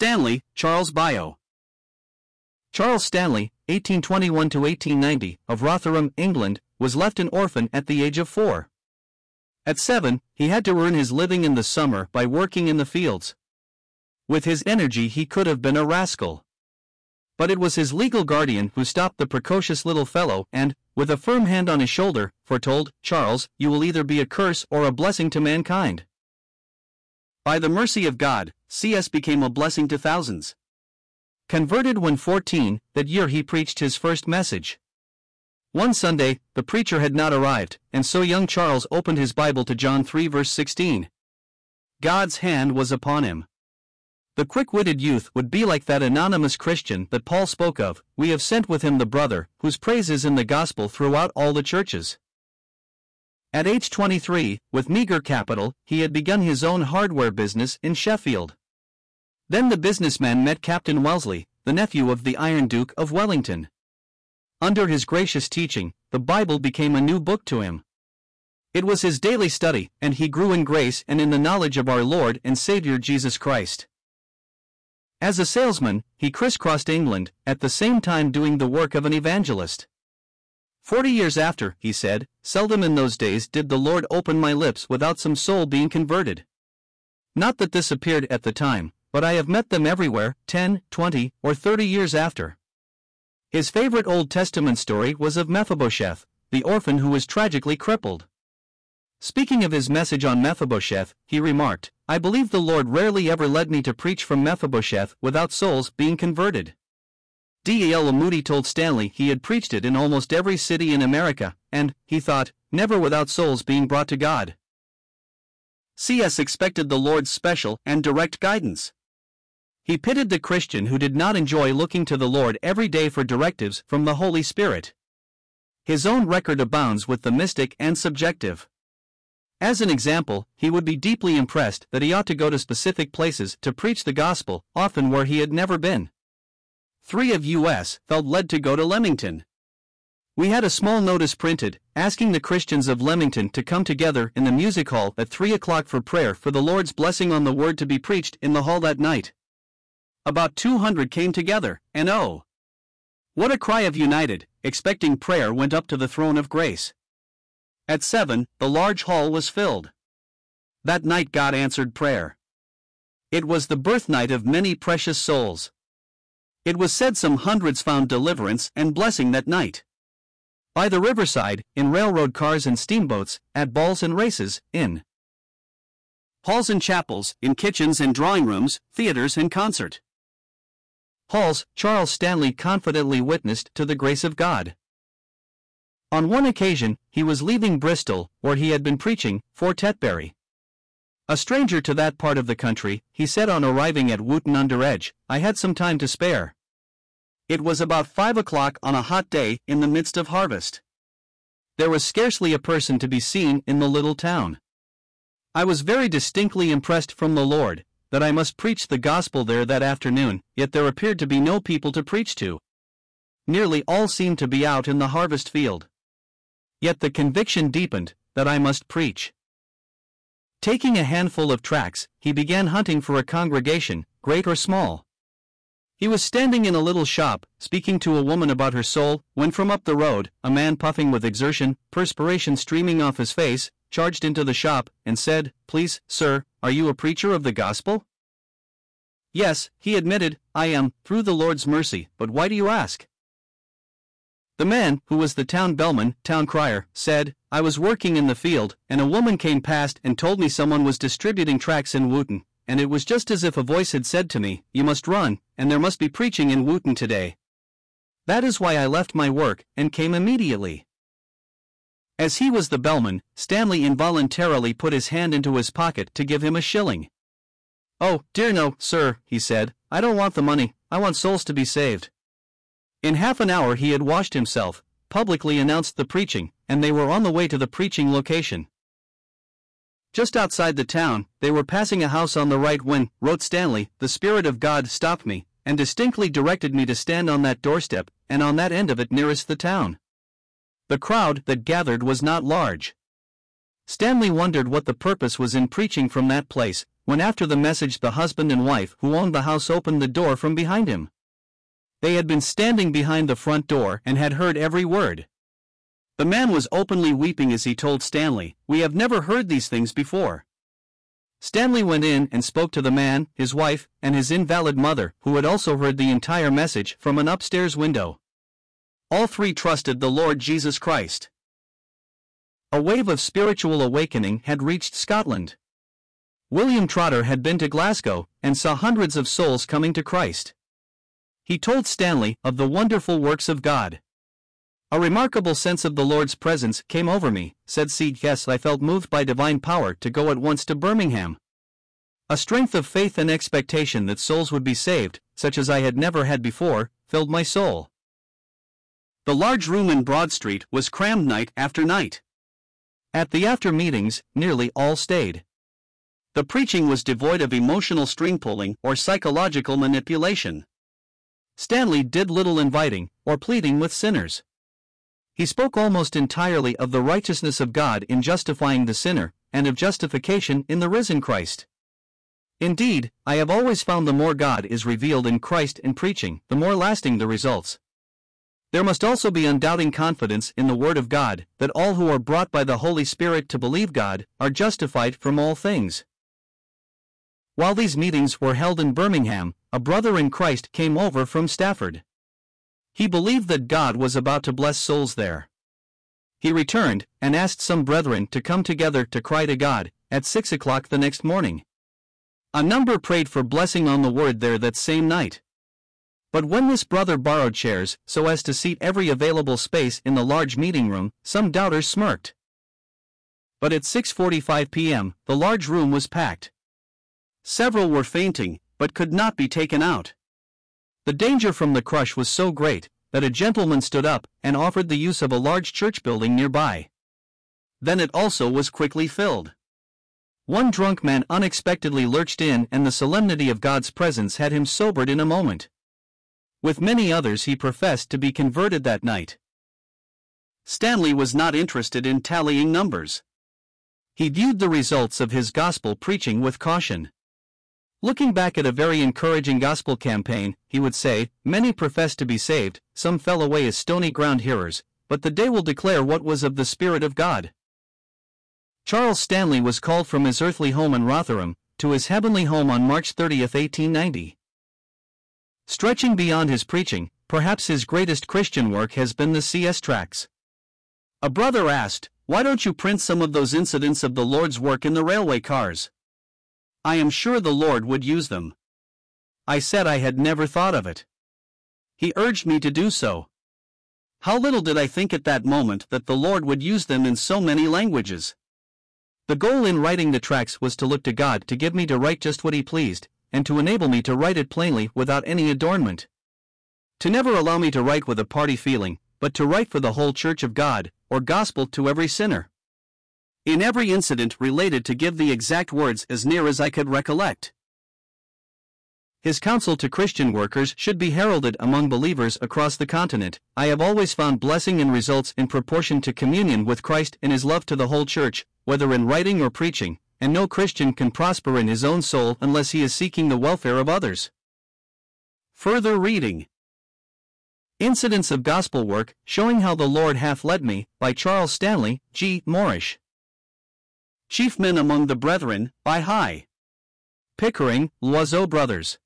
Stanley, Charles Bio. Charles Stanley, 1821 to 1890, of Rotherham, England, was left an orphan at the age of four. At seven, he had to earn his living in the summer by working in the fields. With his energy, he could have been a rascal. But it was his legal guardian who stopped the precocious little fellow and, with a firm hand on his shoulder, foretold, Charles, you will either be a curse or a blessing to mankind. By the mercy of God, C.S. became a blessing to thousands. Converted when 14, that year he preached his first message. One Sunday, the preacher had not arrived, and so young Charles opened his Bible to John 3 verse 16. God's hand was upon him. The quick witted youth would be like that anonymous Christian that Paul spoke of, we have sent with him the brother, whose praise is in the gospel throughout all the churches. At age 23, with meager capital, he had begun his own hardware business in Sheffield. Then the businessman met Captain Wellesley, the nephew of the Iron Duke of Wellington. Under his gracious teaching, the Bible became a new book to him. It was his daily study, and he grew in grace and in the knowledge of our Lord and Savior Jesus Christ. As a salesman, he crisscrossed England, at the same time doing the work of an evangelist. Forty years after, he said, seldom in those days did the Lord open my lips without some soul being converted. Not that this appeared at the time, but I have met them everywhere, ten, twenty, or thirty years after. His favorite Old Testament story was of Mephibosheth, the orphan who was tragically crippled. Speaking of his message on Mephibosheth, he remarked, I believe the Lord rarely ever led me to preach from Mephibosheth without souls being converted. D. L. Moody told Stanley he had preached it in almost every city in America, and, he thought, never without souls being brought to God. C.S. expected the Lord's special and direct guidance. He pitted the Christian who did not enjoy looking to the Lord every day for directives from the Holy Spirit. His own record abounds with the mystic and subjective. As an example, he would be deeply impressed that he ought to go to specific places to preach the gospel, often where he had never been. Three of U.S. felt led to go to Leamington. We had a small notice printed, asking the Christians of Leamington to come together in the music hall at 3 o'clock for prayer for the Lord's blessing on the word to be preached in the hall that night. About 200 came together, and oh! What a cry of united, expecting prayer went up to the throne of grace. At 7, the large hall was filled. That night God answered prayer. It was the birth night of many precious souls. It was said some hundreds found deliverance and blessing that night. By the riverside, in railroad cars and steamboats, at balls and races, in halls and chapels, in kitchens and drawing rooms, theaters and concert halls, Charles Stanley confidently witnessed to the grace of God. On one occasion, he was leaving Bristol, where he had been preaching, for Tetbury. A stranger to that part of the country, he said on arriving at Wotton under Edge, I had some time to spare. It was about five o'clock on a hot day in the midst of harvest. There was scarcely a person to be seen in the little town. I was very distinctly impressed from the Lord, that I must preach the gospel there that afternoon, yet there appeared to be no people to preach to. Nearly all seemed to be out in the harvest field. Yet the conviction deepened that I must preach. Taking a handful of tracts, he began hunting for a congregation, great or small. He was standing in a little shop, speaking to a woman about her soul, when from up the road, a man puffing with exertion, perspiration streaming off his face, charged into the shop, and said, Please, sir, are you a preacher of the gospel? Yes, he admitted, I am, through the Lord's mercy, but why do you ask? The man, who was the town bellman, town crier, said, I was working in the field, and a woman came past and told me someone was distributing tracts in Wotton, and it was just as if a voice had said to me, You must run, and there must be preaching in Wotton today. That is why I left my work and came immediately. As he was the bellman, Stanley involuntarily put his hand into his pocket to give him a shilling. Oh, dear no, sir, he said, I don't want the money, I want souls to be saved. In half an hour he had washed himself, publicly announced the preaching, and they were on the way to the preaching location. Just outside the town, they were passing a house on the right when, wrote Stanley, the Spirit of God stopped me, and distinctly directed me to stand on that doorstep, and on that end of it nearest the town. The crowd that gathered was not large. Stanley wondered what the purpose was in preaching from that place, when after the message the husband and wife who owned the house opened the door from behind him. They had been standing behind the front door and had heard every word. The man was openly weeping as he told Stanley, We have never heard these things before. Stanley went in and spoke to the man, his wife, and his invalid mother, who had also heard the entire message from an upstairs window. All three trusted the Lord Jesus Christ. A wave of spiritual awakening had reached Scotland. William Trotter had been to Glasgow and saw hundreds of souls coming to Christ. He told Stanley of the wonderful works of God. A remarkable sense of the Lord's presence came over me, said C.S. I felt moved by divine power to go at once to Birmingham. A strength of faith and expectation that souls would be saved, such as I had never had before, filled my soul. The large room in Broad Street was crammed night after night. At the after meetings, nearly all stayed. The preaching was devoid of emotional string pulling or psychological manipulation. Stanley did little inviting or pleading with sinners. He spoke almost entirely of the righteousness of God in justifying the sinner, and of justification in the risen Christ. Indeed, I have always found the more God is revealed in Christ in preaching, the more lasting the results. There must also be undoubting confidence in the Word of God, that all who are brought by the Holy Spirit to believe God are justified from all things. While these meetings were held in Birmingham, a brother in Christ came over from Stafford. He believed that God was about to bless souls there. He returned and asked some brethren to come together to cry to God at six o'clock the next morning. A number prayed for blessing on the word there that same night. But when this brother borrowed chairs so as to seat every available space in the large meeting room, some doubters smirked. But at 6:45 p.m., the large room was packed. Several were fainting, but could not be taken out. The danger from the crush was so great that a gentleman stood up and offered the use of a large church building nearby. Then it also was quickly filled. One drunk man unexpectedly lurched in, and the solemnity of God's presence had him sobered in a moment. With many others, he professed to be converted that night. Stanley was not interested in tallying numbers. He viewed the results of his gospel preaching with caution. Looking back at a very encouraging gospel campaign, he would say, Many professed to be saved, some fell away as stony ground hearers, but the day will declare what was of the Spirit of God. Charles Stanley was called from his earthly home in Rotherham to his heavenly home on March 30, 1890. Stretching beyond his preaching, perhaps his greatest Christian work has been the CS tracts. A brother asked, Why don't you print some of those incidents of the Lord's work in the railway cars? I am sure the Lord would use them. I said I had never thought of it. He urged me to do so. How little did I think at that moment that the Lord would use them in so many languages. The goal in writing the tracts was to look to God to give me to write just what He pleased, and to enable me to write it plainly without any adornment. To never allow me to write with a party feeling, but to write for the whole Church of God, or gospel to every sinner in every incident related to give the exact words as near as I could recollect. His counsel to Christian workers should be heralded among believers across the continent. I have always found blessing and results in proportion to communion with Christ and his love to the whole church, whether in writing or preaching, and no Christian can prosper in his own soul unless he is seeking the welfare of others. Further reading Incidents of Gospel Work Showing How the Lord Hath Led Me by Charles Stanley, G. Morrish. Chief Men Among the Brethren, by High. Pickering, Loizeaux Brothers.